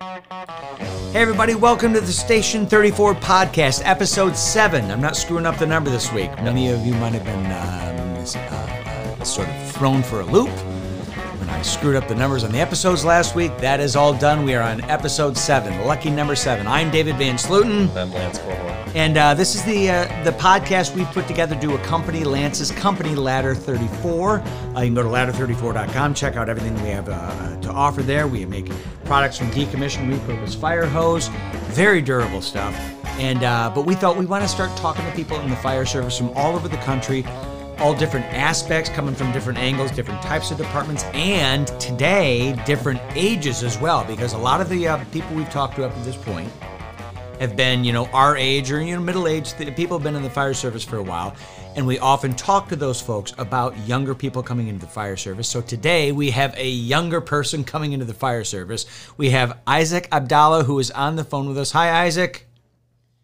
Hey, everybody, welcome to the Station 34 podcast, episode 7. I'm not screwing up the number this week. Many of you might have been um, uh, uh, sort of thrown for a loop when I screwed up the numbers on the episodes last week. That is all done. We are on episode 7, lucky number 7. I'm David Van Sluten. I'm Lance. And uh, this is the uh, the podcast we put together to accompany Lance's company, Ladder 34. Uh, you can go to ladder34.com, check out everything we have uh, to offer there. We make products from decommissioned repurposed fire hose, very durable stuff. And uh, but we thought we want to start talking to people in the fire service from all over the country, all different aspects, coming from different angles, different types of departments, and today different ages as well, because a lot of the uh, people we've talked to up to this point have been, you know, our age or you know middle age. People have been in the fire service for a while, and we often talk to those folks about younger people coming into the fire service. So today we have a younger person coming into the fire service. We have Isaac Abdallah who is on the phone with us. Hi, Isaac.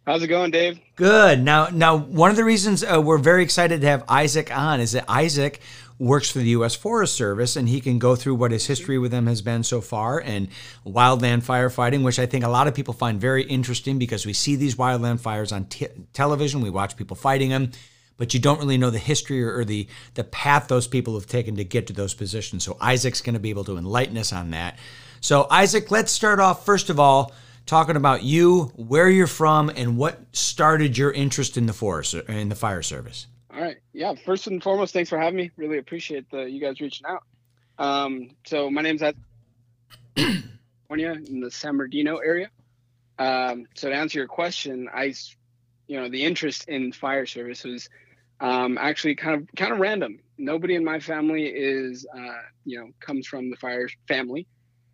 How's it going, Dave? Good. Now, now one of the reasons uh, we're very excited to have Isaac on is that Isaac works for the U.S. Forest Service, and he can go through what his history with them has been so far and wildland firefighting, which I think a lot of people find very interesting because we see these wildland fires on t- television, we watch people fighting them, but you don't really know the history or, or the the path those people have taken to get to those positions. So Isaac's going to be able to enlighten us on that. So Isaac, let's start off first of all talking about you, where you're from, and what started your interest in the forest in the fire service. All right. Yeah. First and foremost, thanks for having me. Really appreciate the you guys reaching out. Um, so my name's Ed California in the San Bernardino area. Um, so to answer your question, I, you know, the interest in fire service was um, actually kind of kind of random. Nobody in my family is, uh, you know, comes from the fire family.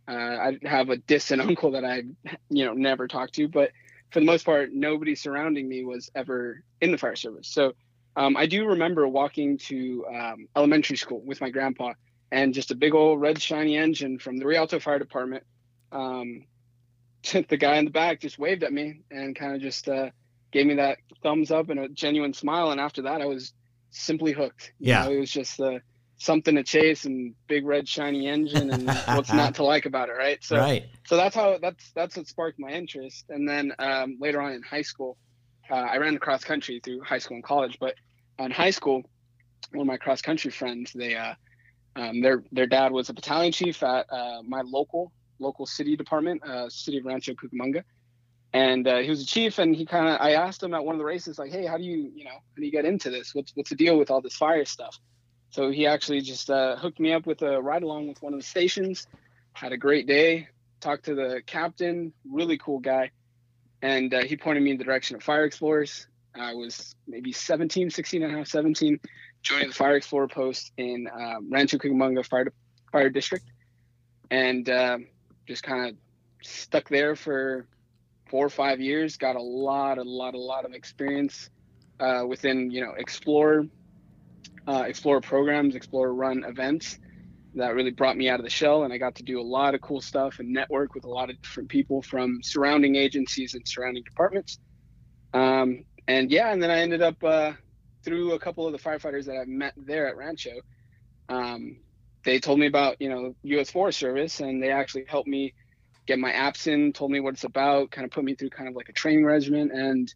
Uh, I have a distant uncle that I, you know, never talked to, but for the most part, nobody surrounding me was ever in the fire service. So um, I do remember walking to um, elementary school with my grandpa and just a big old red shiny engine from the Rialto Fire Department. Um, the guy in the back just waved at me and kind of just uh, gave me that thumbs up and a genuine smile. And after that, I was simply hooked. You yeah, know, it was just uh, something to chase and big red shiny engine and what's not to like about it, right? So, right. so that's how that's that's what sparked my interest. And then um, later on in high school, uh, I ran cross country through high school and college, but in high school, one of my cross country friends, they uh, um, their their dad was a battalion chief at uh, my local local city department, uh, city of Rancho Cucamonga, and uh, he was a chief. And he kind of I asked him at one of the races, like, hey, how do you you know how do you get into this? What's what's the deal with all this fire stuff? So he actually just uh, hooked me up with a ride along with one of the stations. Had a great day. Talked to the captain, really cool guy and uh, he pointed me in the direction of fire explorers. I was maybe 17, 16 and a half, 17, joining the fire explorer post in um, Rancho Cucamonga Fire, Fire District, and uh, just kind of stuck there for four or five years. Got a lot, a lot, a lot of experience uh, within, you know, explorer, uh, explorer programs, explorer run events. That really brought me out of the shell, and I got to do a lot of cool stuff and network with a lot of different people from surrounding agencies and surrounding departments. Um, and yeah, and then I ended up uh, through a couple of the firefighters that I met there at Rancho. Um, they told me about you know U.S. Forest Service, and they actually helped me get my apps in, told me what it's about, kind of put me through kind of like a training regimen, and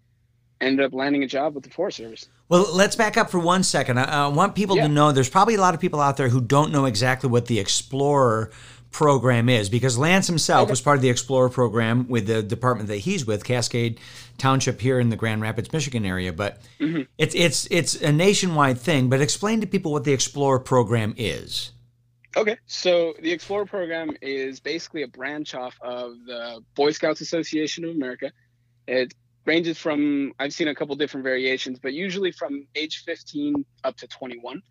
ended up landing a job with the Forest Service. Well, let's back up for one second. I, I want people yeah. to know there's probably a lot of people out there who don't know exactly what the Explorer program is because Lance himself okay. was part of the Explorer program with the department that he's with, Cascade Township here in the Grand Rapids, Michigan area. But mm-hmm. it's it's it's a nationwide thing. But explain to people what the Explorer program is. Okay, so the Explorer program is basically a branch off of the Boy Scouts Association of America. It ranges from I've seen a couple different variations, but usually from age 15 up to 21.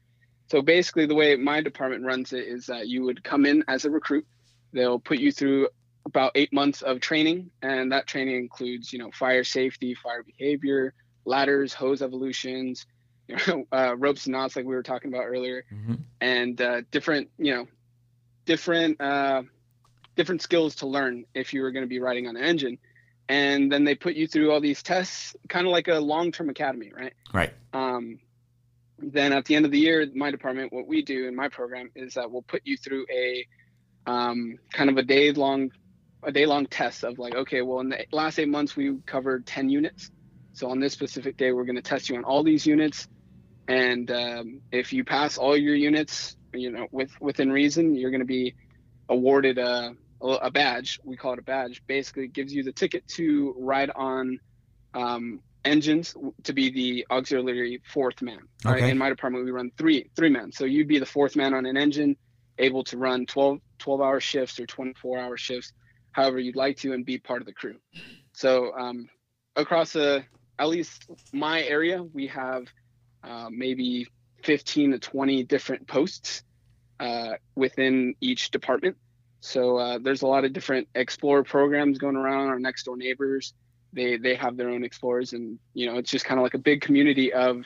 So basically, the way my department runs it is that you would come in as a recruit. They'll put you through about eight months of training, and that training includes, you know, fire safety, fire behavior, ladders, hose evolutions, you know, uh, ropes and knots, like we were talking about earlier, mm-hmm. and uh, different, you know, different, uh, different skills to learn if you were going to be riding on an engine. And then they put you through all these tests, kind of like a long-term academy, right? Right. Um, then at the end of the year, my department, what we do in my program is that we'll put you through a um, kind of a day long a day long test of like, okay, well, in the last eight months we covered 10 units. So on this specific day, we're going to test you on all these units, and um, if you pass all your units, you know, with within reason, you're going to be awarded a a badge. We call it a badge. Basically, gives you the ticket to ride on um, engines to be the auxiliary fourth man. Right? In my department, we run three three men. So you'd be the fourth man on an engine, able to run 12, 12 hour shifts or 24 hour shifts, however you'd like to, and be part of the crew. So um, across the at least my area, we have uh, maybe 15 to 20 different posts uh, within each department. So uh, there's a lot of different Explorer programs going around. Our next door neighbors, they they have their own Explorers, and you know it's just kind of like a big community of,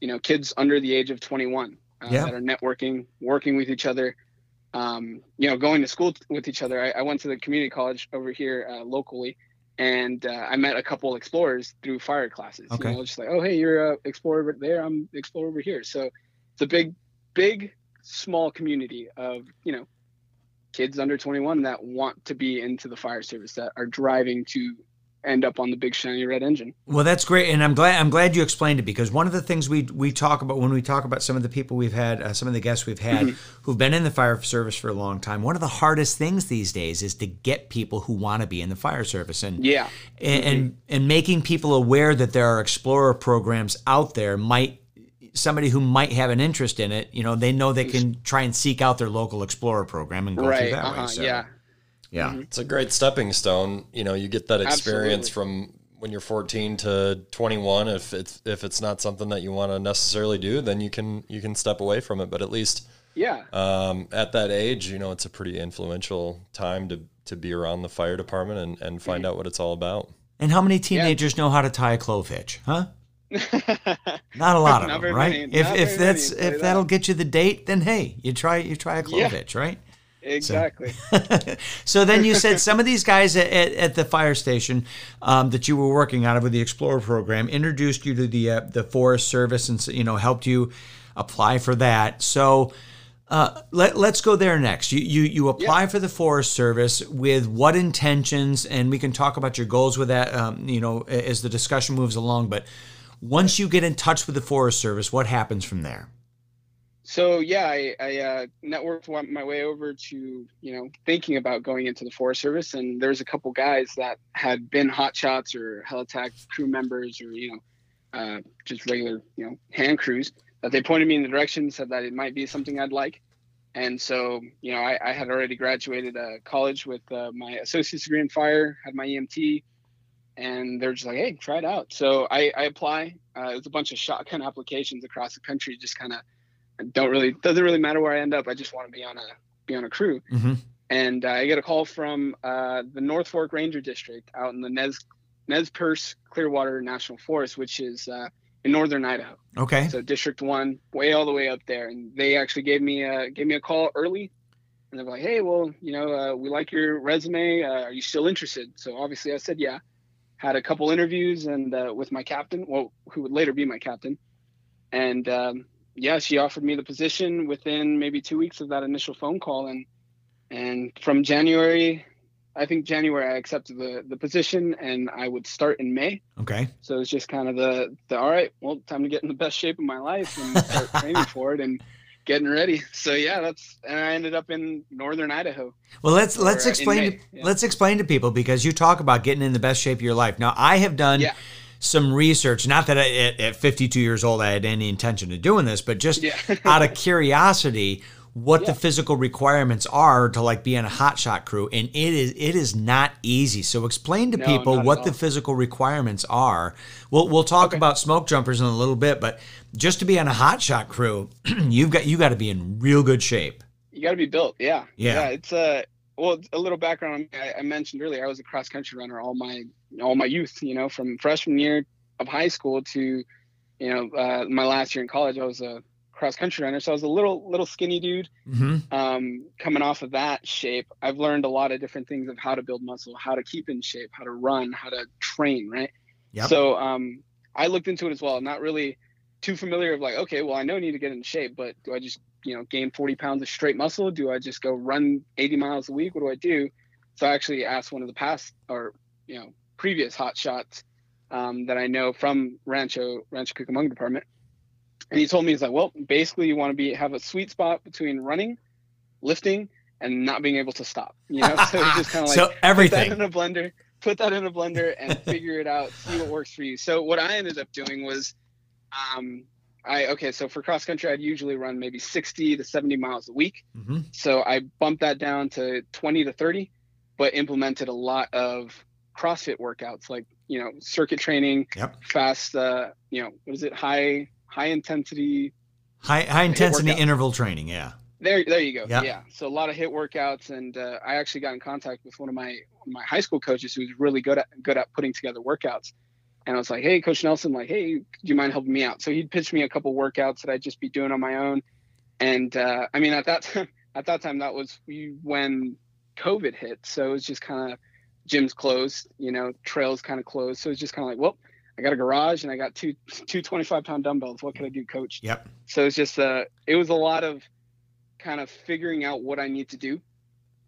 you know, kids under the age of 21 uh, yeah. that are networking, working with each other, um, you know, going to school with each other. I, I went to the community college over here uh, locally, and uh, I met a couple explorers through fire classes. Okay. You know, just like, oh, hey, you're a explorer over there. I'm explorer over here. So it's a big, big, small community of you know kids under 21 that want to be into the fire service that are driving to end up on the big shiny red engine. Well, that's great, and I'm glad I'm glad you explained it because one of the things we we talk about when we talk about some of the people we've had, uh, some of the guests we've had mm-hmm. who've been in the fire service for a long time. One of the hardest things these days is to get people who want to be in the fire service, and yeah, and, mm-hmm. and and making people aware that there are explorer programs out there might somebody who might have an interest in it, you know, they know they can try and seek out their local explorer program and go right, through that uh-huh, way. So. Yeah, yeah. Mm-hmm. It's a great stepping stone. You know, you get that experience Absolutely. from when you're 14 to 21 if it's if it's not something that you want to necessarily do then you can you can step away from it but at least yeah um, at that age you know it's a pretty influential time to to be around the fire department and, and find mm-hmm. out what it's all about and how many teenagers yeah. know how to tie a clove hitch huh not a lot of them right if if that's if that. that'll get you the date then hey you try you try a clove yeah. hitch right Exactly. So, so then you said some of these guys at, at, at the fire station um, that you were working out of with the Explorer program introduced you to the uh, the Forest Service and you know helped you apply for that. So uh, let, let's go there next. You you, you apply for the Forest Service with what intentions, and we can talk about your goals with that. Um, you know, as the discussion moves along. But once you get in touch with the Forest Service, what happens from there? so yeah, I, I uh, networked my way over to you know thinking about going into the Forest Service, and there's a couple guys that had been hot shots or helitack crew members or you know uh, just regular you know hand crews that they pointed me in the direction, said that it might be something I'd like, and so you know I, I had already graduated uh, college with uh, my associate's degree in fire, had my EMT, and they're just like, hey, try it out. So I, I apply. Uh, it was a bunch of shotgun applications across the country, just kind of don't really doesn't really matter where I end up. I just want to be on a be on a crew. Mm-hmm. And uh, I get a call from uh, the North Fork Ranger District out in the Nez Nez Perce Clearwater National Forest, which is uh, in northern Idaho. Okay. So District One, way all the way up there, and they actually gave me a gave me a call early, and they're like, "Hey, well, you know, uh, we like your resume. Uh, are you still interested?" So obviously, I said, "Yeah." Had a couple interviews and uh, with my captain, well, who would later be my captain, and um, yeah, she offered me the position within maybe two weeks of that initial phone call, and and from January, I think January I accepted the the position, and I would start in May. Okay. So it's just kind of the the all right, well, time to get in the best shape of my life and start training for it and getting ready. So yeah, that's and I ended up in northern Idaho. Well, let's let's explain to, yeah. let's explain to people because you talk about getting in the best shape of your life. Now, I have done. Yeah some research. Not that I, at, at 52 years old I had any intention of doing this, but just yeah. out of curiosity, what yeah. the physical requirements are to like be in a hotshot crew, and it is it is not easy. So explain to no, people what the physical requirements are. We'll we'll talk okay. about smoke jumpers in a little bit, but just to be on a hotshot crew, you've got you got to be in real good shape. You got to be built, yeah. yeah. Yeah, it's a uh, well, a little background. I, I mentioned earlier, I was a cross country runner all my all my youth. You know, from freshman year of high school to you know uh, my last year in college, I was a cross country runner. So I was a little little skinny dude. Mm-hmm. Um, coming off of that shape, I've learned a lot of different things of how to build muscle, how to keep in shape, how to run, how to train. Right. Yep. So um, I looked into it as well. Not really too familiar of like, okay, well, I know I need to get in shape, but do I just you know gain 40 pounds of straight muscle? Do I just go run 80 miles a week? What do I do? So I actually asked one of the past or you know previous hot shots um, that I know from Rancho Rancho Cucamonga department, and he told me he's like, well, basically you want to be have a sweet spot between running, lifting, and not being able to stop. You know, so it's just kind of like so everything put that in a blender, put that in a blender, and figure it out, see what works for you. So what I ended up doing was, um, I okay, so for cross country, I'd usually run maybe 60 to 70 miles a week. Mm-hmm. So I bumped that down to 20 to 30, but implemented a lot of CrossFit workouts like you know circuit training, yep. fast, uh, you know what is it, high high intensity, high high intensity interval training, yeah. There, there you go. Yep. Yeah. So a lot of HIIT workouts, and uh, I actually got in contact with one of my my high school coaches who's really good at good at putting together workouts. And I was like, "Hey, Coach Nelson, like, hey, do you mind helping me out?" So he'd pitch me a couple workouts that I'd just be doing on my own. And uh, I mean, at that time, at that time, that was when COVID hit, so it was just kind of gyms closed, you know, trails kind of closed. So it's just kind of like, well, I got a garage and I got two two 25 pound dumbbells. What could I do, coach? Yep. So it's just uh it was a lot of kind of figuring out what I need to do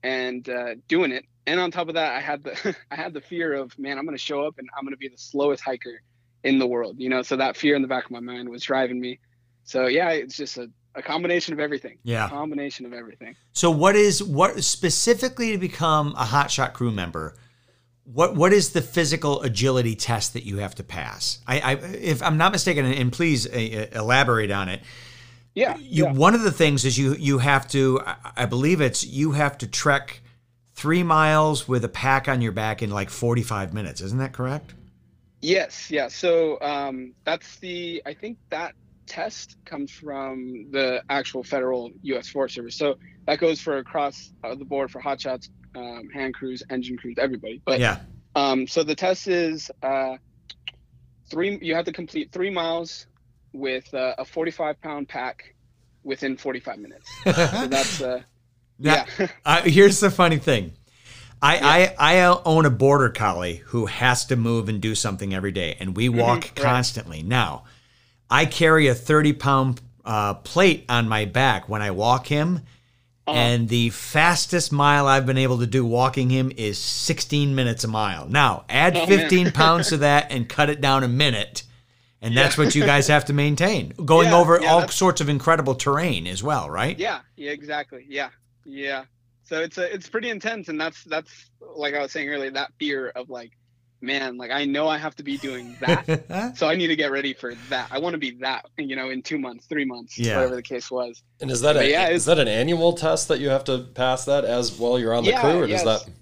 and uh, doing it. And on top of that, I had the I had the fear of man, I'm going to show up and I'm going to be the slowest hiker in the world. You know, so that fear in the back of my mind was driving me. So yeah, it's just a, a combination of everything. Yeah, a combination of everything. So what is what specifically to become a hotshot crew member? What what is the physical agility test that you have to pass? I, I if I'm not mistaken, and please uh, uh, elaborate on it. Yeah, you, yeah. One of the things is you you have to. I believe it's you have to trek three miles with a pack on your back in like 45 minutes. Isn't that correct? Yes. Yeah. So um, that's the. I think that test comes from the actual federal U.S. Forest Service. So that goes for across uh, the board for hotshots, um, hand crews, engine crews, everybody. But yeah. Um, so the test is uh, three. You have to complete three miles with uh, a 45 pound pack within 45 minutes. so that's uh, now, yeah. uh, here's the funny thing. I, yeah. I I own a border collie who has to move and do something every day, and we walk mm-hmm, constantly. Right. Now, I carry a 30 pound uh, plate on my back when I walk him, uh-huh. And the fastest mile I've been able to do walking him is 16 minutes a mile. Now, add oh, 15 pounds to that and cut it down a minute. And that's yeah. what you guys have to maintain. Going yeah, over yeah, all sorts of incredible terrain as well, right? Yeah, yeah, exactly. Yeah. Yeah. So it's a, it's pretty intense and that's that's like I was saying earlier that fear of like man, like I know I have to be doing that. so I need to get ready for that. I want to be that, you know, in two months, three months, yeah. whatever the case was. And is that a, yeah, is that an annual test that you have to pass that as while you're on the yeah, crew or yes. does that?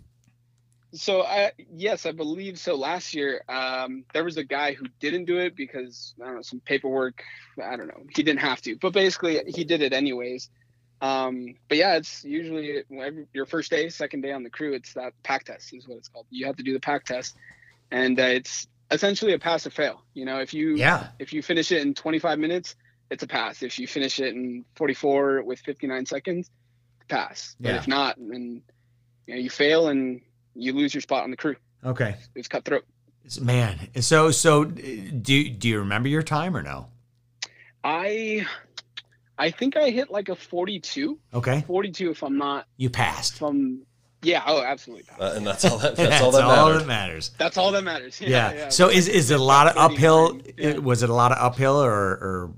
So I, yes, I believe so. Last year, um, there was a guy who didn't do it because I don't know, some paperwork. I don't know. He didn't have to, but basically he did it anyways. Um, but yeah, it's usually your first day, second day on the crew. It's that pack test is what it's called. You have to do the pack test and uh, it's essentially a pass or fail. You know, if you yeah if you finish it in 25 minutes, it's a pass. If you finish it in 44 with 59 seconds, pass. But yeah. if not, then you know you fail and you lose your spot on the crew. Okay, it's cutthroat. It's man, so so do do you remember your time or no? I I think I hit like a 42. Okay. 42 if I'm not. You passed. From yeah. Oh, absolutely. Uh, and that's all that. That's, that's all, that, all that matters. That's all that matters. Yeah. yeah. yeah. So is is it a lot of uphill? Yeah. Was it a lot of uphill or or?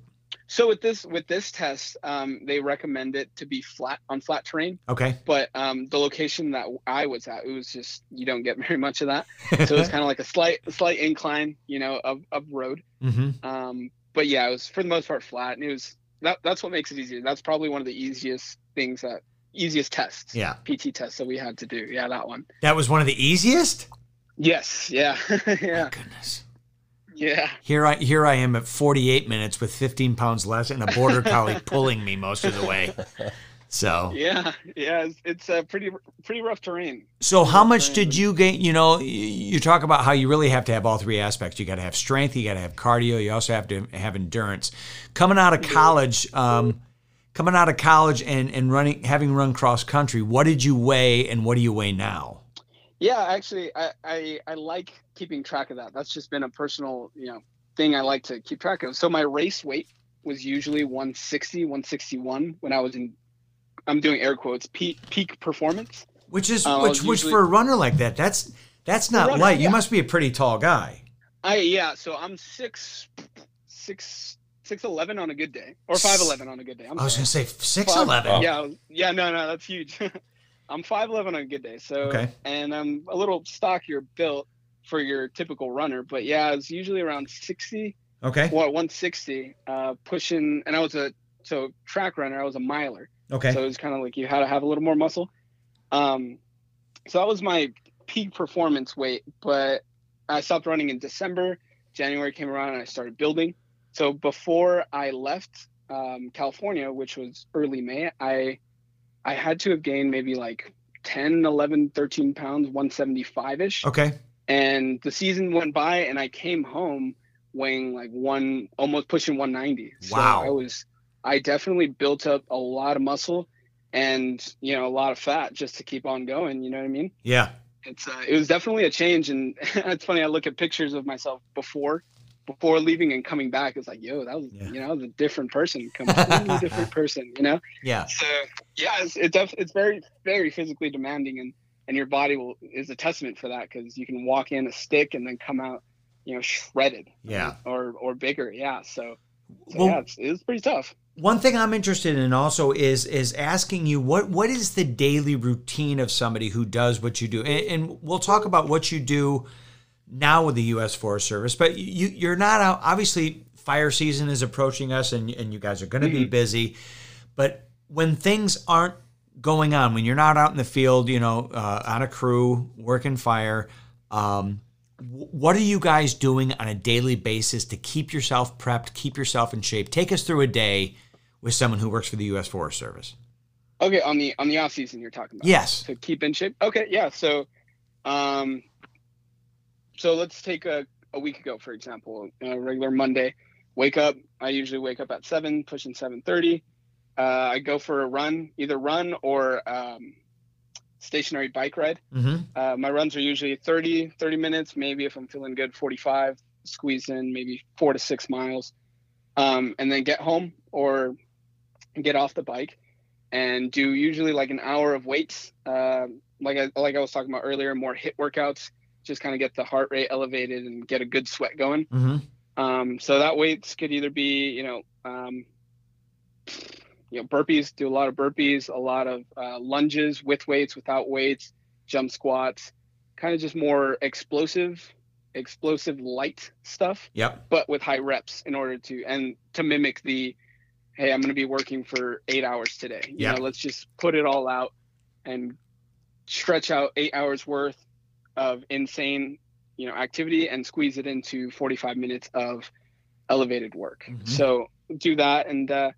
So with this with this test, um, they recommend it to be flat on flat terrain. Okay. But um, the location that I was at, it was just you don't get very much of that. So it's kind of like a slight slight incline, you know, of of road. Mm-hmm. Um, but yeah, it was for the most part flat, and it was that that's what makes it easier. That's probably one of the easiest things that easiest tests. Yeah. PT tests that we had to do. Yeah, that one. That was one of the easiest? Yes. Yeah. yeah. Oh, goodness. Yeah. Here I here I am at 48 minutes with 15 pounds less and a border collie pulling me most of the way. So yeah, yeah, it's, it's a pretty pretty rough terrain. So pretty how much terrain. did you gain? You know, you talk about how you really have to have all three aspects. You got to have strength, you got to have cardio, you also have to have endurance. Coming out of college, um, coming out of college and, and running having run cross country what did you weigh and what do you weigh now yeah actually I, I, I like keeping track of that that's just been a personal you know thing i like to keep track of so my race weight was usually 160 161 when i was in i'm doing air quotes peak peak performance Which is um, which which for a runner like that, that's that's not runner, light. Yeah. You must be a pretty tall guy. I yeah, so I'm six six six eleven on a good day, or five eleven on a good day. I'm i was sorry. gonna say six eleven. Yeah, yeah, no, no, that's huge. I'm five eleven on a good day, so okay. and I'm a little stockier built for your typical runner, but yeah, it's usually around sixty. Okay. What one sixty, uh, pushing, and I was a so track runner. I was a miler. Okay. So it was kind of like you had to have a little more muscle. Um, so that was my peak performance weight, but I stopped running in December. January came around and I started building. So before I left um, California, which was early May, I I had to have gained maybe like 10, 11, 13 pounds, 175 ish. Okay. And the season went by and I came home weighing like one, almost pushing 190. Wow. So I was, I definitely built up a lot of muscle and, you know, a lot of fat just to keep on going. You know what I mean? Yeah. It's, uh, it was definitely a change. And it's funny. I look at pictures of myself before before leaving and coming back, it's like, yo, that was yeah. you know, was a different person, completely different person, you know. Yeah. So yeah, it's it's, it's very very physically demanding, and and your body will is a testament for that because you can walk in a stick and then come out, you know, shredded. Yeah. Or or bigger. Yeah. So, so well, yeah, it's, it's pretty tough. One thing I'm interested in also is is asking you what what is the daily routine of somebody who does what you do, and, and we'll talk about what you do now with the U.S. Forest Service, but you, you're not out. Obviously, fire season is approaching us, and, and you guys are going to mm-hmm. be busy. But when things aren't going on, when you're not out in the field, you know, uh, on a crew working fire, um, what are you guys doing on a daily basis to keep yourself prepped, keep yourself in shape? Take us through a day with someone who works for the U.S. Forest Service. Okay, on the on the off season you're talking about. Yes. To keep in shape. Okay, yeah. So, um, so let's take a, a week ago, for example, a regular Monday. Wake up. I usually wake up at seven, pushing seven thirty. Uh, I go for a run, either run or um, stationary bike ride. Mm-hmm. Uh, my runs are usually 30, 30 minutes, maybe if I'm feeling good, 45, squeeze in maybe four to six miles. Um, and then get home or get off the bike and do usually like an hour of weights. Uh, like I, like I was talking about earlier, more HIIT workouts just kind of get the heart rate elevated and get a good sweat going. Mm-hmm. Um, so that weights could either be, you know, um, you know, burpees, do a lot of burpees, a lot of uh, lunges with weights, without weights, jump squats, kind of just more explosive, explosive light stuff. Yep. But with high reps in order to and to mimic the, hey, I'm going to be working for eight hours today. You yep. know, let's just put it all out and stretch out eight hours worth of insane, you know, activity and squeeze it into 45 minutes of elevated work. Mm-hmm. So do that, and uh,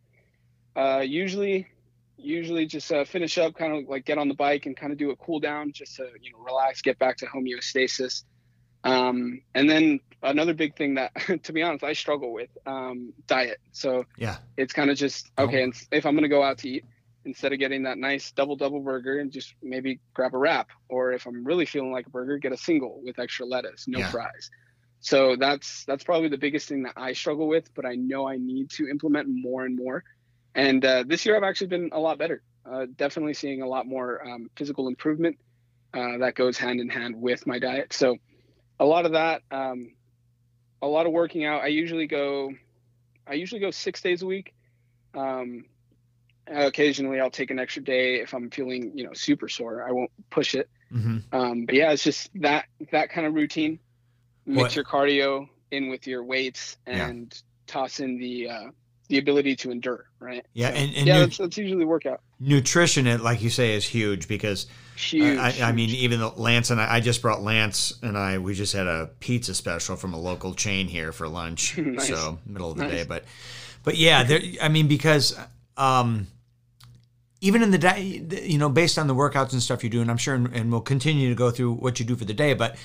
uh, usually, usually just uh, finish up, kind of like get on the bike and kind of do a cool down, just to you know relax, get back to homeostasis. Um, and then another big thing that, to be honest, I struggle with um, diet. So yeah, it's kind of just okay. Oh. if I'm gonna go out to eat, instead of getting that nice double double burger and just maybe grab a wrap or if i'm really feeling like a burger get a single with extra lettuce no yeah. fries. So that's that's probably the biggest thing that i struggle with but i know i need to implement more and more. And uh, this year i've actually been a lot better. Uh, definitely seeing a lot more um, physical improvement uh, that goes hand in hand with my diet. So a lot of that um, a lot of working out. I usually go i usually go six days a week. Um, occasionally I'll take an extra day if I'm feeling, you know, super sore. I won't push it. Mm-hmm. Um, but yeah, it's just that that kind of routine. Mix what? your cardio in with your weights and yeah. toss in the uh, the ability to endure, right? Yeah, so, and, and yeah, nu- that's, that's, usually workout. Nutrition, it like you say, is huge because huge. I, huge. I mean, even though Lance and I, I just brought Lance and I. We just had a pizza special from a local chain here for lunch, nice. so middle of the nice. day. But, but yeah, there. I mean, because um, even in the day, you know, based on the workouts and stuff you do, and I'm sure, and we'll continue to go through what you do for the day, but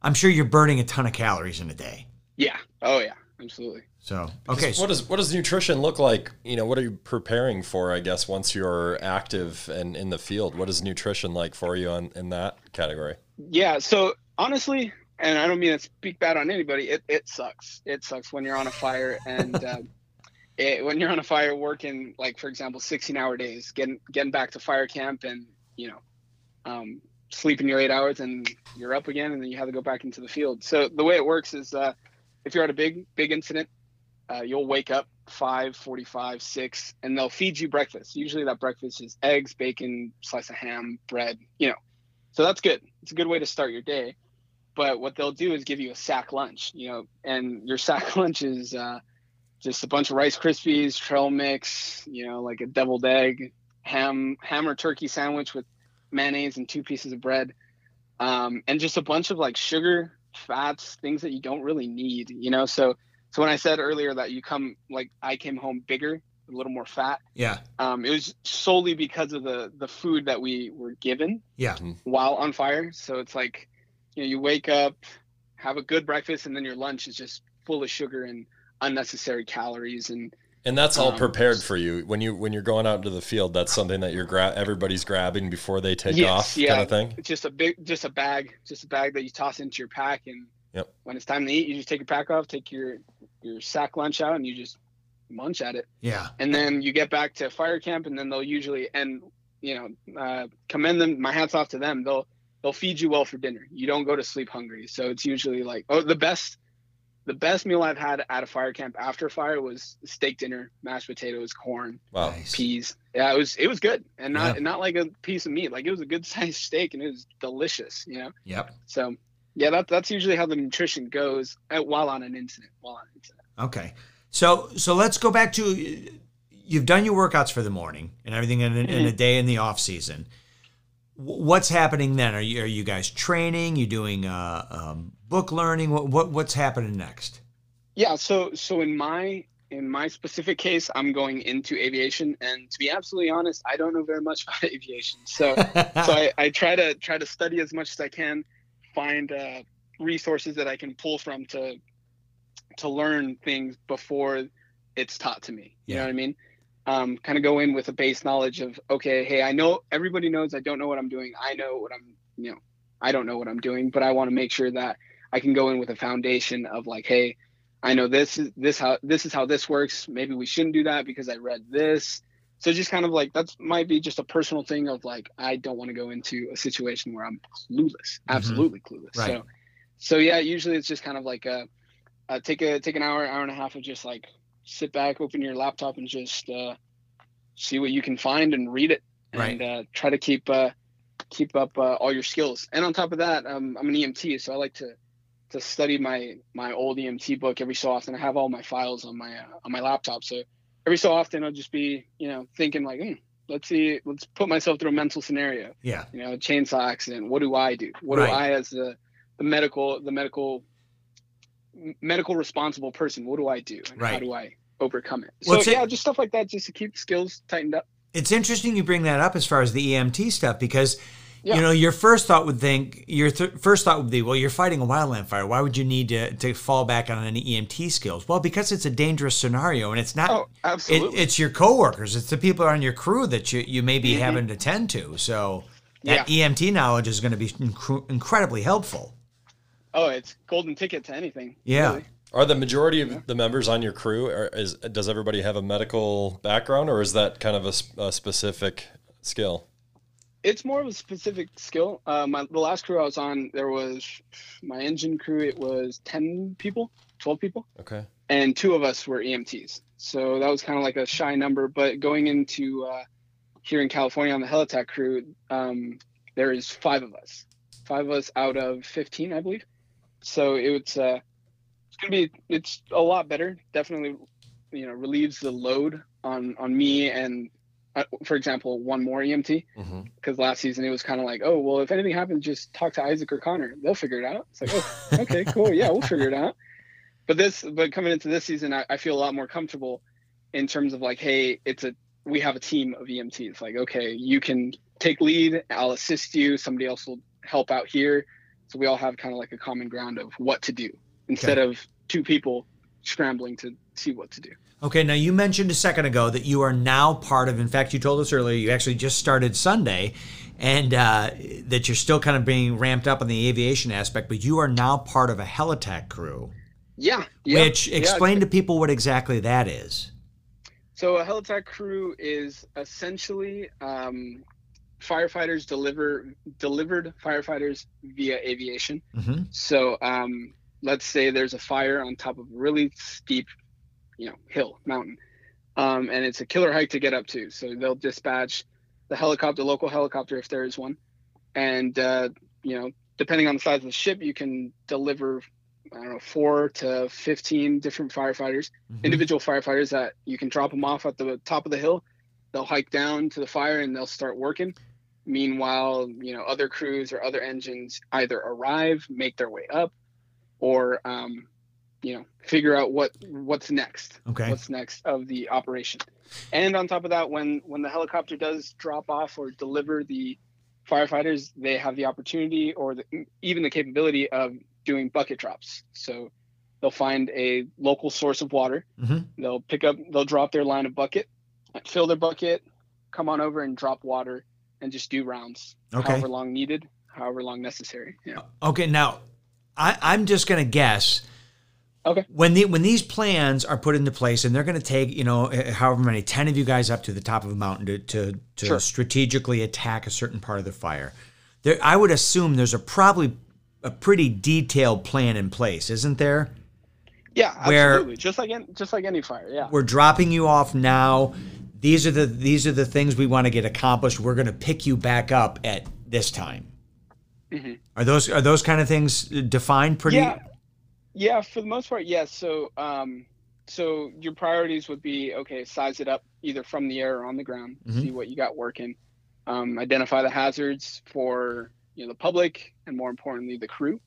I'm sure you're burning a ton of calories in a day. Yeah. Oh yeah. Absolutely. So okay. So what does what does nutrition look like? You know, what are you preparing for? I guess once you're active and in the field, what is nutrition like for you on in that category? Yeah. So honestly, and I don't mean to speak bad on anybody. It it sucks. It sucks when you're on a fire and. Uh, it, when you're on a fire working like for example 16 hour days getting getting back to fire camp and you know um, sleep in your eight hours, and you're up again, and then you have to go back into the field. So the way it works is, uh, if you're at a big big incident, uh, you'll wake up five forty five six, and they'll feed you breakfast. Usually that breakfast is eggs, bacon, slice of ham, bread. You know, so that's good. It's a good way to start your day. But what they'll do is give you a sack lunch. You know, and your sack lunch is. Uh, just a bunch of Rice Krispies, trail mix, you know, like a deviled egg, ham, ham or turkey sandwich with mayonnaise and two pieces of bread, um, and just a bunch of like sugar, fats, things that you don't really need, you know. So, so when I said earlier that you come like I came home bigger, a little more fat, yeah, um, it was solely because of the the food that we were given, yeah, Mm-hmm. while on fire. So it's like, you know, you wake up, have a good breakfast, and then your lunch is just full of sugar and unnecessary calories and And that's all Um, prepared for you when you when you're going out into the field. That's something that you're gra- everybody's grabbing before they take Yes, off, yeah. kind of thing. it's just a big just a bag just a bag that you toss into your pack and Yep. when it's time to eat you just take your pack off take your your sack lunch out and you just munch at it yeah, and then you get back to fire camp and then they'll usually and you know uh, commend them my hats off to them they'll they'll feed you well for dinner you don't go to sleep hungry so it's usually like oh the best the best meal i've had at a fire camp after fire was steak dinner mashed potatoes corn Wow. Peas. Yeah, it was it was good, and not Yeah. not like a piece of meat. Like it was a good sized steak, and it was delicious. You know, Yep. so yeah, that that's usually how the nutrition goes uh, while on an incident. While on an incident. Okay. So so let's go back to you've done your workouts for the morning and everything in, in Mm-hmm. a day in the off season. What's happening then? Are you are you guys training? You doing uh, um, book learning? What, what what's happening next? Yeah. So so in my in my specific case, I'm going into aviation, and to be absolutely honest, I don't know very much about aviation. So so I, I try to try to study as much as I can, find uh, resources that I can pull from to to learn things before it's taught to me. You Yeah. know what I mean? Um, kind of go in with a base knowledge of okay, hey, I know everybody knows I don't know what I'm doing. I know what I'm, you know, I don't know what I'm doing, but I want to make sure that I can go in with a foundation of like, hey, I know this is this how this is how this works. Maybe we shouldn't do that because I read this. So just kind of like that's might be just a personal thing of like I don't want to go into a situation where I'm clueless, absolutely clueless. Right. So, so yeah, usually it's just kind of like a, uh take a take an hour, hour and a half of just like sit back, open your laptop, and just uh, see what you can find and read it, and uh, try to keep uh, keep up uh, all your skills. And on top of that, um, I'm an EMT, so I like to to study my my old EMT book every so often. I have all my files on my uh, on my laptop, so every so often I'll just be you know thinking like, hmm, let's see, let's put myself through a mental scenario. Yeah. You know, chainsaw accident. What do I do? What Right. do I as the the medical the medical medical responsible person? What do I do? And How do I overcome it? Well, so yeah, just stuff like that, just to keep skills tightened up. It's interesting you bring that up as far as the EMT stuff because Yeah. you know your first thought would think your th- first thought would be well you're fighting a wildland fire why would you need to, to fall back on any EMT skills well because it's a dangerous scenario and it's not Oh, it, absolutely. it's your coworkers it's the people on your crew that you, you may be having to tend to so that Mm-hmm. Yeah. EMT knowledge is going to be inc- incredibly helpful oh, it's golden ticket to anything. Yeah. really. Are the majority of the members on your crew? Or is does everybody have a medical background, or is that kind of a specific skill? It's more of a specific skill. Uh, my, the last crew I was on, there was my engine crew. It was ten people, twelve people. Okay. and two of us were EMTs. So that was kind of like a shy number. But going into uh, here in California on the Helitack crew, um, there is five of us, five of us out of 15, I believe. So it's uh, it's gonna be it's a lot better. Definitely, you know, relieves the load on on me and, uh, for example, one more EMT because last season it was kind of like, oh well, if anything happens, just talk to Isaac or Connor. They'll figure it out. It's like, oh, okay, cool, yeah, we'll figure it out. But this, but coming into this season, I, I feel a lot more comfortable in terms of like, hey, it's a we have a team of EMTs. Like, okay, you can take lead. I'll assist you. Somebody else will help out here. So we all have kind of like a common ground of what to do instead of two people scrambling to see what to do. Okay, now you mentioned a second ago that you are now part of. In fact, you told us earlier you actually just started Sunday, and uh, that you're still kind of being ramped up on the aviation aspect. But you are now part of a Helitack crew, Yeah. yeah which yeah, explain to people what exactly that is. So a Helitack crew is essentially um, firefighters deliver delivered firefighters via aviation. Mm-hmm. So um, let's say there's a fire on top of a really steep, you know, hill mountain, um, and it's a killer hike to get up to. So they'll dispatch the helicopter, local helicopter, if there is one, and uh, you know, depending on the size of the ship, you can deliver. I don't know, four to 15 different firefighters, mm-hmm. individual firefighters that you can drop them off at the top of the hill. They'll hike down to the fire and they'll start working Meanwhile, you know, other crews or other engines either arrive, make their way up, or um, you know, figure out what what's next. Okay. What's next of the operation. And on top of that, when when the helicopter does drop off or deliver the firefighters, they have the opportunity or the, even the capability of doing bucket drops. So they'll find a local source of water. Mm-hmm. They'll pick up, they'll drop their line of bucket, fill their bucket, come on over and drop water and just do rounds, okay. however long needed, however long necessary. Yeah. Okay. Now, I, I'm just gonna guess. Okay. When the when these plans are put into place, and they're going to take you know eh, eh, however many ten of you guys up to the top of a mountain to to, to sure. strategically attack a certain part of the fire, there I would assume there's a probably a pretty detailed plan in place, isn't there? Yeah, absolutely. Where just like any, just like any fire. Yeah. We're dropping you off now these are the these are the things we want to get accomplished. We're going to pick you back up at this time. Mm-hmm. Are those are those kind of things defined pretty? Yeah, yeah. For the most part, yes. So, um, so your priorities would be okay. Size it up either from the air or on the ground. Mm-hmm. See what you got working. Um, identify the hazards for you know the public and more importantly the crew,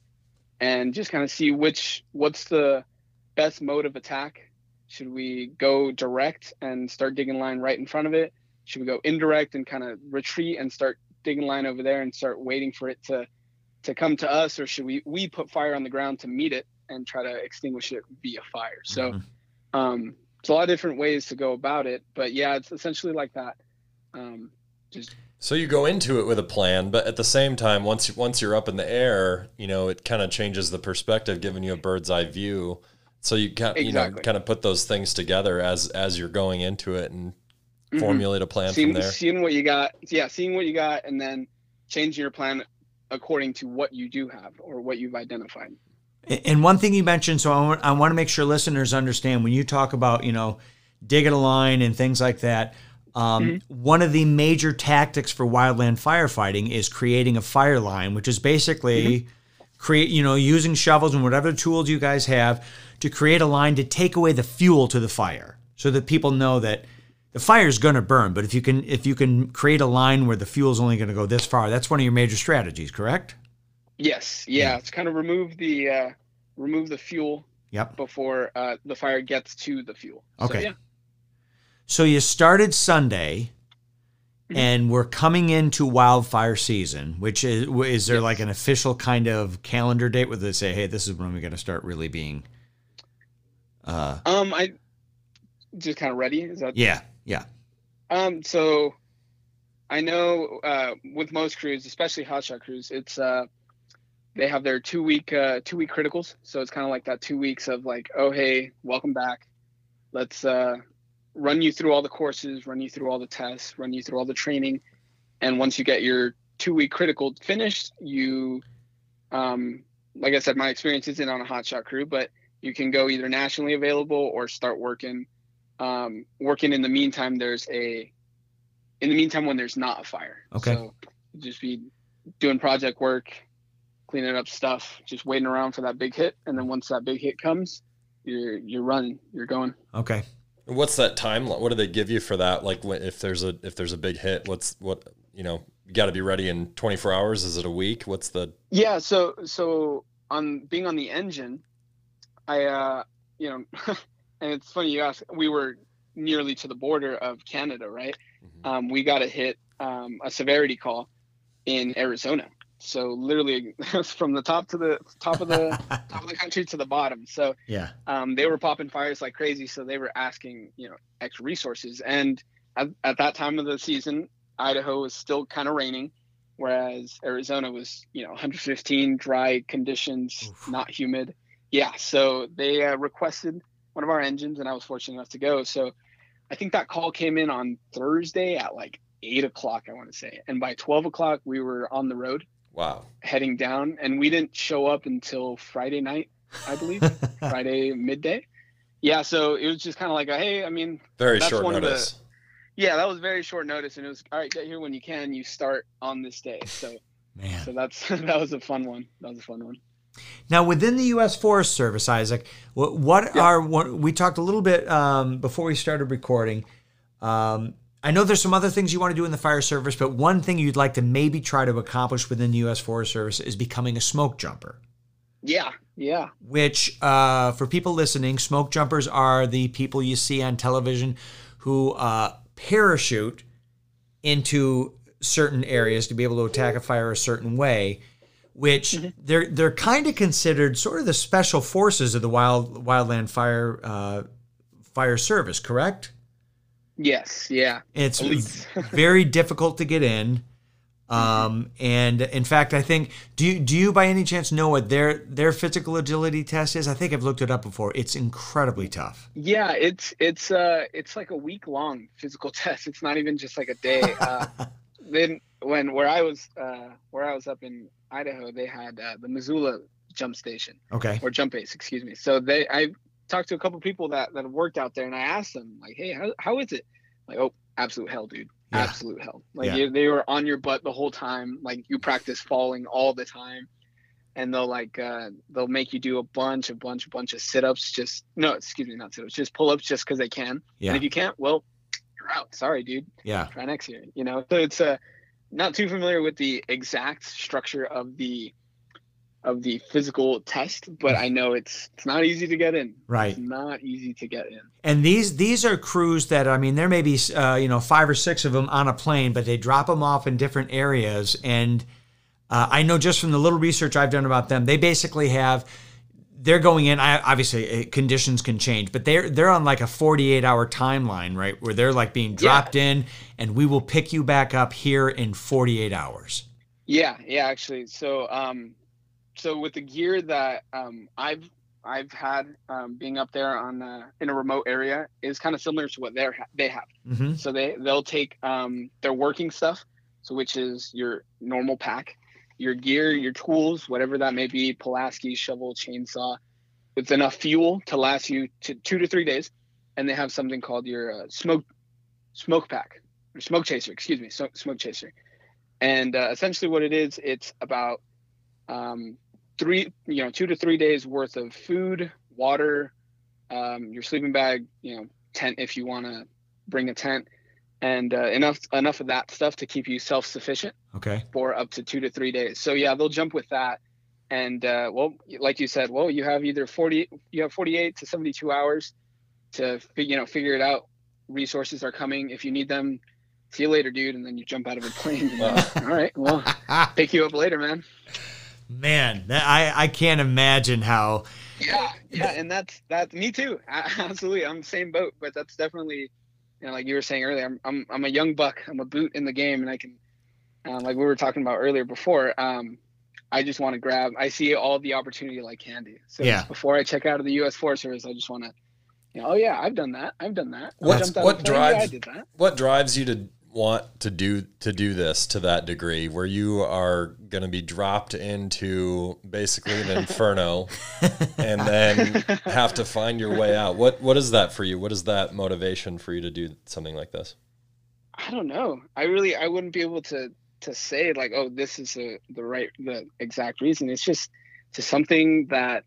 and just kind of see which what's the best mode of attack should we go direct and start digging line right in front of it? Should we go indirect and kind of retreat and start digging line over there and start waiting for it to to come to us, or should we we put fire on the ground to meet it and try to extinguish it via fire? So, mm-hmm. um, it's a lot of different ways to go about it, but yeah, it's essentially like that. Um, just so you go into it with a plan, but at the same time, once once you're up in the air, you know it kind of changes the perspective, giving you a bird's eye view so you kind exactly. you know kind of put those things together as as you're going into it and mm-hmm. formulate a plan seeing, from there. Seeing what you got, yeah, seeing what you got, and then changing your plan according to what you do have or what you've identified. And one thing you mentioned, so I want, I want to make sure listeners understand when you talk about you know digging a line and things like that. Um, mm-hmm. One of the major tactics for wildland firefighting is creating a fire line, which is basically mm-hmm. Create you know using shovels and whatever tools you guys have to create a line to take away the fuel to the fire so that people know that the fire is going to burn but if you can if you can create a line where the fuel is only going to go this far that's one of your major strategies correct yes yeah, yeah. it's kind of remove the uh, remove the fuel yep. before uh, the fire gets to the fuel okay so, yeah. so you started sunday mm-hmm. and we're coming into wildfire season which is is there yes. like an official kind of calendar date where they say hey this is when we're going to start really being uh, um, I just kind of ready. Is that? Yeah, yeah. Um, so I know uh, with most crews, especially hotshot crews, it's uh, they have their two week uh, two week criticals. So it's kind of like that two weeks of like, oh hey, welcome back. Let's uh, run you through all the courses, run you through all the tests, run you through all the training, and once you get your two week critical finished, you, um, like I said, my experience isn't on a hotshot crew, but you can go either nationally available or start working. Um, working in the meantime, there's a in the meantime when there's not a fire. Okay. So just be doing project work, cleaning up stuff, just waiting around for that big hit, and then once that big hit comes, you're you're running, you're going. Okay. What's that time? What do they give you for that? Like, if there's a if there's a big hit, what's what you know? You got to be ready in 24 hours. Is it a week? What's the? Yeah. So so on being on the engine, I, uh, you know, and it's funny you ask. We were nearly to the border of Canada, right? Mm-hmm. Um, we got a hit, um, a severity call in Arizona. So literally from the top to the top of the top of the country to the bottom. So yeah, um, they were popping fires like crazy. So they were asking, you know, extra resources. And at, at that time of the season, Idaho was still kind of raining, whereas Arizona was, you know, 115 dry conditions, Oof. not humid yeah, so they uh, requested one of our engines, and I was fortunate enough to go. So I think that call came in on Thursday at like eight o'clock, I want to say. And by 12 o'clock, we were on the road. Wow. Heading down. And we didn't show up until Friday night, I believe, Friday midday. Yeah. So it was just kind of like, a, hey, I mean, very short notice. The, yeah, that was very short notice. And it was, all right, get here when you can. You start on this day. So, Man. so that's, that was a fun one. That was a fun one. Now, within the U.S. Forest Service, Isaac, what, what yeah. are what, we talked a little bit um, before we started recording. Um, I know there's some other things you want to do in the fire service, but one thing you'd like to maybe try to accomplish within the U.S. Forest Service is becoming a smoke jumper. Yeah, yeah. Which, uh, for people listening, smoke jumpers are the people you see on television who uh, parachute into certain areas to be able to attack a fire a certain way. Which mm-hmm. they're they're kind of considered sort of the special forces of the wild wildland fire uh, fire service, correct? Yes, yeah. It's very difficult to get in. Um, and in fact, I think do you, do you by any chance know what their their physical agility test is? I think I've looked it up before. It's incredibly tough. Yeah, it's it's uh it's like a week long physical test. It's not even just like a day. Uh, then when where I was uh, where I was up in Idaho, they had uh, the Missoula jump station. Okay. Or jump base, excuse me. So they I talked to a couple people that that have worked out there, and I asked them like, "Hey, how how is it?" Like, "Oh, absolute hell, dude. Yeah. Absolute hell. Like yeah. you, they were on your butt the whole time. Like you practice falling all the time." And they'll like uh, they'll make you do a bunch, a bunch, a bunch of sit-ups. Just no, excuse me, not sit-ups, just pull-ups, just because they can. Yeah. And if you can't, well, you're out. Sorry, dude. Yeah. Try next year. You know, so it's uh, not too familiar with the exact structure of the of the physical test, but I know it's it's not easy to get in. Right, it's not easy to get in. And these these are crews that I mean, there may be uh, you know five or six of them on a plane, but they drop them off in different areas. And uh, I know just from the little research I've done about them, they basically have they're going in. I, obviously, uh, conditions can change, but they're they're on like a 48 hour timeline, right, where they're like being dropped yeah. in, and we will pick you back up here in 48 hours. Yeah, yeah, actually. So um, so with the gear that um, I've I've had um, being up there on uh, in a remote area is kind of similar to what they they have. Mm-hmm. So they they'll take um, their working stuff, so which is your normal pack, your gear, your tools, whatever that may be, Pulaski, shovel, chainsaw, with enough fuel to last you to two to three days, and they have something called your uh, smoke smoke pack or smoke chaser, excuse me, so, smoke chaser, and uh, essentially what it is, it's about um, three, you know, two to three days worth of food, water, um, your sleeping bag, you know, tent if you want to bring a tent, and uh, enough enough of that stuff to keep you self sufficient. Okay. For up to two to three days. So yeah, they'll jump with that, and uh, well, like you said, well, you have either forty, you have forty eight to seventy two hours to you know figure it out. Resources are coming if you need them. See you later, dude, and then you jump out of a plane. And, all right, well, pick you up later, man man, I I can't imagine how. Yeah, yeah, and that's that. Me too. Absolutely, I'm the same boat, but that's definitely, you know, like you were saying earlier. I'm I'm, I'm a young buck. I'm a boot in the game, and I can, um, like we were talking about earlier before. Um, I just want to grab. I see all the opportunity like candy. So yeah. before I check out of the U.S. Forest Service, I just want to. You know, oh yeah, I've done that. I've done that. What, what drives? Yeah, what drives you to want to do to do this to that degree where you are going to be dropped into basically an inferno and then have to find your way out what what is that for you what is that motivation for you to do something like this i don't know i really i wouldn't be able to to say like oh this is a, the right the exact reason it's just to something that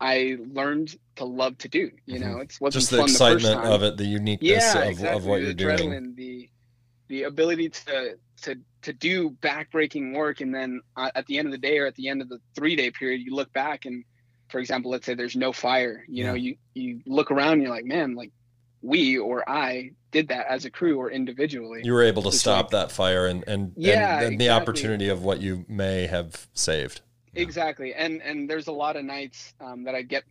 I learned to love to do. You mm-hmm. know, it's wasn't just the excitement the of it, the uniqueness yeah, of, exactly. of what the you're doing. The the ability to to to do backbreaking work and then uh, at the end of the day or at the end of the three day period you look back and for example let's say there's no fire you know you you look around and you're like man like we or i did that as a crew or individually you were able to stop like, that fire and and yeah and, and exactly. the opportunity of what you may have saved yeah. exactly and and there's a lot of nights um, that i get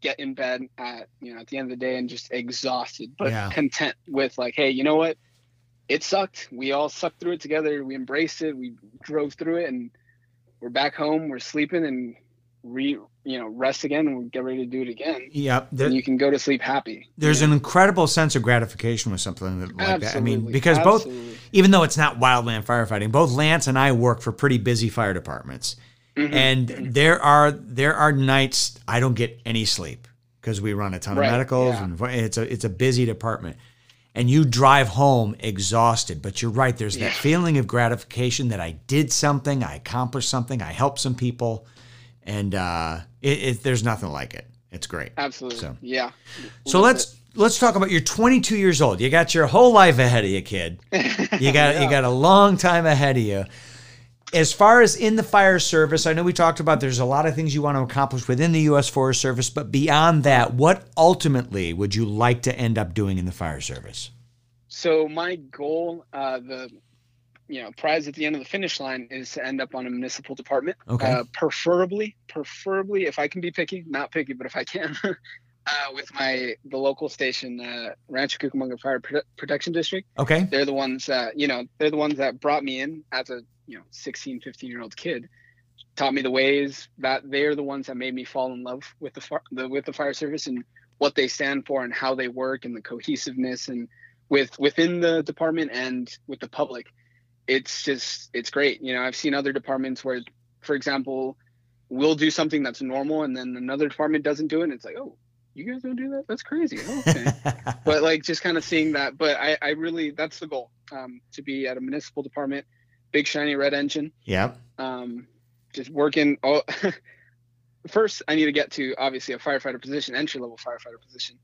get in bed at you know at the end of the day and just exhausted but yeah. content with like hey you know what it sucked. We all sucked through it together. We embraced it. We drove through it, and we're back home. We're sleeping, and re you know rest again and get ready to do it again. Yep, the, and you can go to sleep happy. There's an incredible sense of gratification with something like Absolutely. that. I mean, because Absolutely. both, even though it's not wildland firefighting, both Lance and I work for pretty busy fire departments, mm-hmm. and there are there are nights I don't get any sleep because we run a ton right. of medicals yeah. and it's a it's a busy department and you drive home exhausted. But you're right, there's that feeling of gratification that I did something, I accomplished something, I helped some people, and uh, it, it, there's nothing like it. It's great. Absolutely. So yeah. So let's let's talk about you're 22 years old. You got your whole life ahead of you, kid. You got yeah. you got a long time ahead of you. As far as in the fire service, I know we talked about there's a lot of things you want to accomplish within the U.S. Forest Service, but beyond that, what ultimately would you like to end up doing in the fire service? So my goal, uh, the you know prize at the end of the finish line is to end up on a municipal department. Okay. Uh, preferably, preferably, if I can be picky, not picky, but if I can, uh, with my the local station, uh, Rancho Cucamonga Fire Protection District. Okay. They're the ones that you know they're the ones that brought me in as a you know 16 15 year old kid taught me the ways that they're the ones that made me fall in love with the, the with the fire service and what they stand for and how they work and the cohesiveness and with within the department and with the public. It's just it's great. You know i've seen other departments where for example we'll do something that's normal and then another department doesn't do it and it's like oh you guys don't do that? That's crazy. Okay. But like just kind of seeing that but i i really that's the goal um, to be at a municipal department big shiny red engine. Yeah. Um, just working. Oh, first, I need to get to obviously a firefighter position, entry level firefighter position.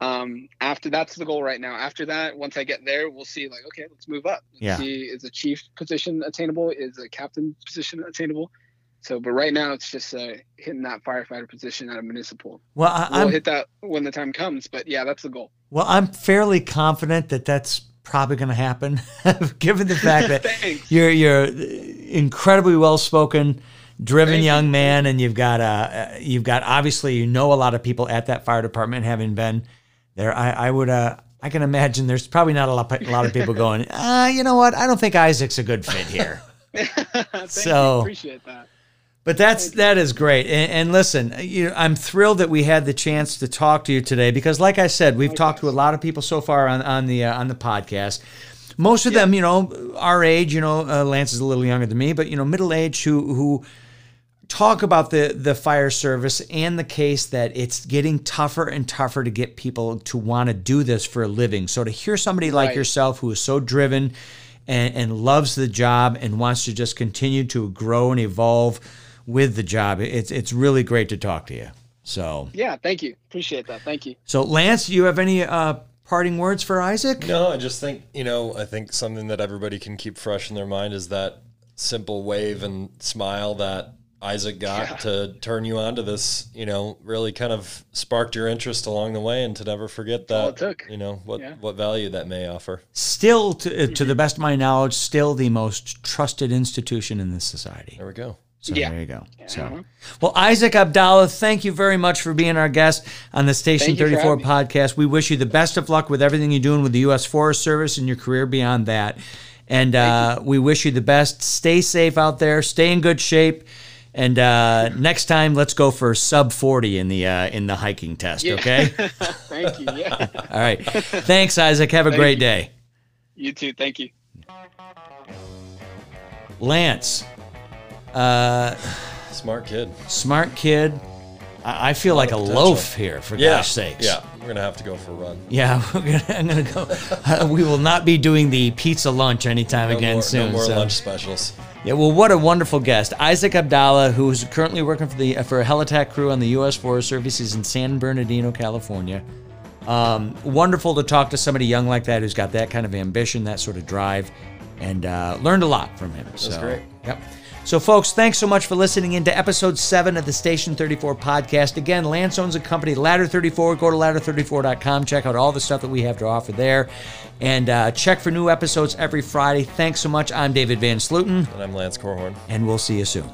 Um, after that's the goal right now. After that, once I get there, we'll see. Like, okay, let's move up. Yeah. See, is a chief position attainable? Is a captain position attainable? So, but right now it's just uh, hitting that firefighter position at a municipal. Well, I, we'll hit that when the time comes. But yeah, that's the goal. Well, I'm fairly confident that that's probably going to happen, given the fact that you're you're incredibly well spoken, driven Thank young you. man, and you've got uh, you've got obviously you know a lot of people at that fire department, having been there. I, I would uh, I can imagine there's probably not a lot a lot of people going, ah, you know what? I don't think Isaac's a good fit here. so you. appreciate that. But that's that is great. And, and, listen, you know, I'm thrilled that we had the chance to talk to you today because, like I said, we've talked to a lot of people so far on, on the uh, on the podcast. Most of yeah. them, you know, our age. You know, uh, Lance is a little younger than me, but you know, middle age who who talk about the the fire service and the case that it's getting tougher and tougher to get people to want to do this for a living. So to hear somebody like right. yourself who is so driven and, and loves the job and wants to just continue to grow and evolve with the job. It's it's really great to talk to you. So yeah, thank you. Appreciate that. Thank you. So Lance, do you have any uh, parting words for Isaac? No, I just think you know I think something that everybody can keep fresh in their mind is that simple wave and smile that Isaac got yeah. to turn you on to this, you know, really kind of sparked your interest along the way and to never forget that, you know, what, yeah. what value that may offer. Still, to, to the best of my knowledge, still the most trusted institution in this society. There we go. So yeah. there you go. So, well, Isaac Abdallah, thank you very much for being our guest on the Station 34 podcast. We wish you the best of luck with everything you're doing with the U.S. Forest Service and your career beyond that. And uh, we wish you the best. Stay safe out there. Stay in good shape. And uh, next time, let's go for sub 40 in the uh, in the hiking test. Yeah. Okay. thank you. Yeah. All right. Thanks, Isaac. Have a thank great you. day. You too. Thank you. Lance. Uh, smart kid. Smart kid. I, I feel like a loaf here, for yeah, gosh sakes. Yeah, we're gonna have to go for a run. Yeah, gonna, I'm gonna go. uh, we will not be doing the pizza lunch anytime no again more, soon. No more so. lunch specials. Yeah, well, what a wonderful guest, Isaac Abdallah, who's currently working for the for a helitack crew on the U.S. Forest Service. He's in San Bernardino, California. Um, wonderful to talk to somebody young like that who's got that kind of ambition, that sort of drive, and uh, learned a lot from him. That's so, great. Yep. So, folks, thanks so much for listening into episode seven of the Station 34 podcast. Again, Lance owns a company, Ladder 34. Go to ladder34.com. Check out all the stuff that we have to offer there. And uh, check for new episodes every Friday. Thanks so much. I'm David Van Sluten. And I'm Lance Corhorn. And we'll see you soon.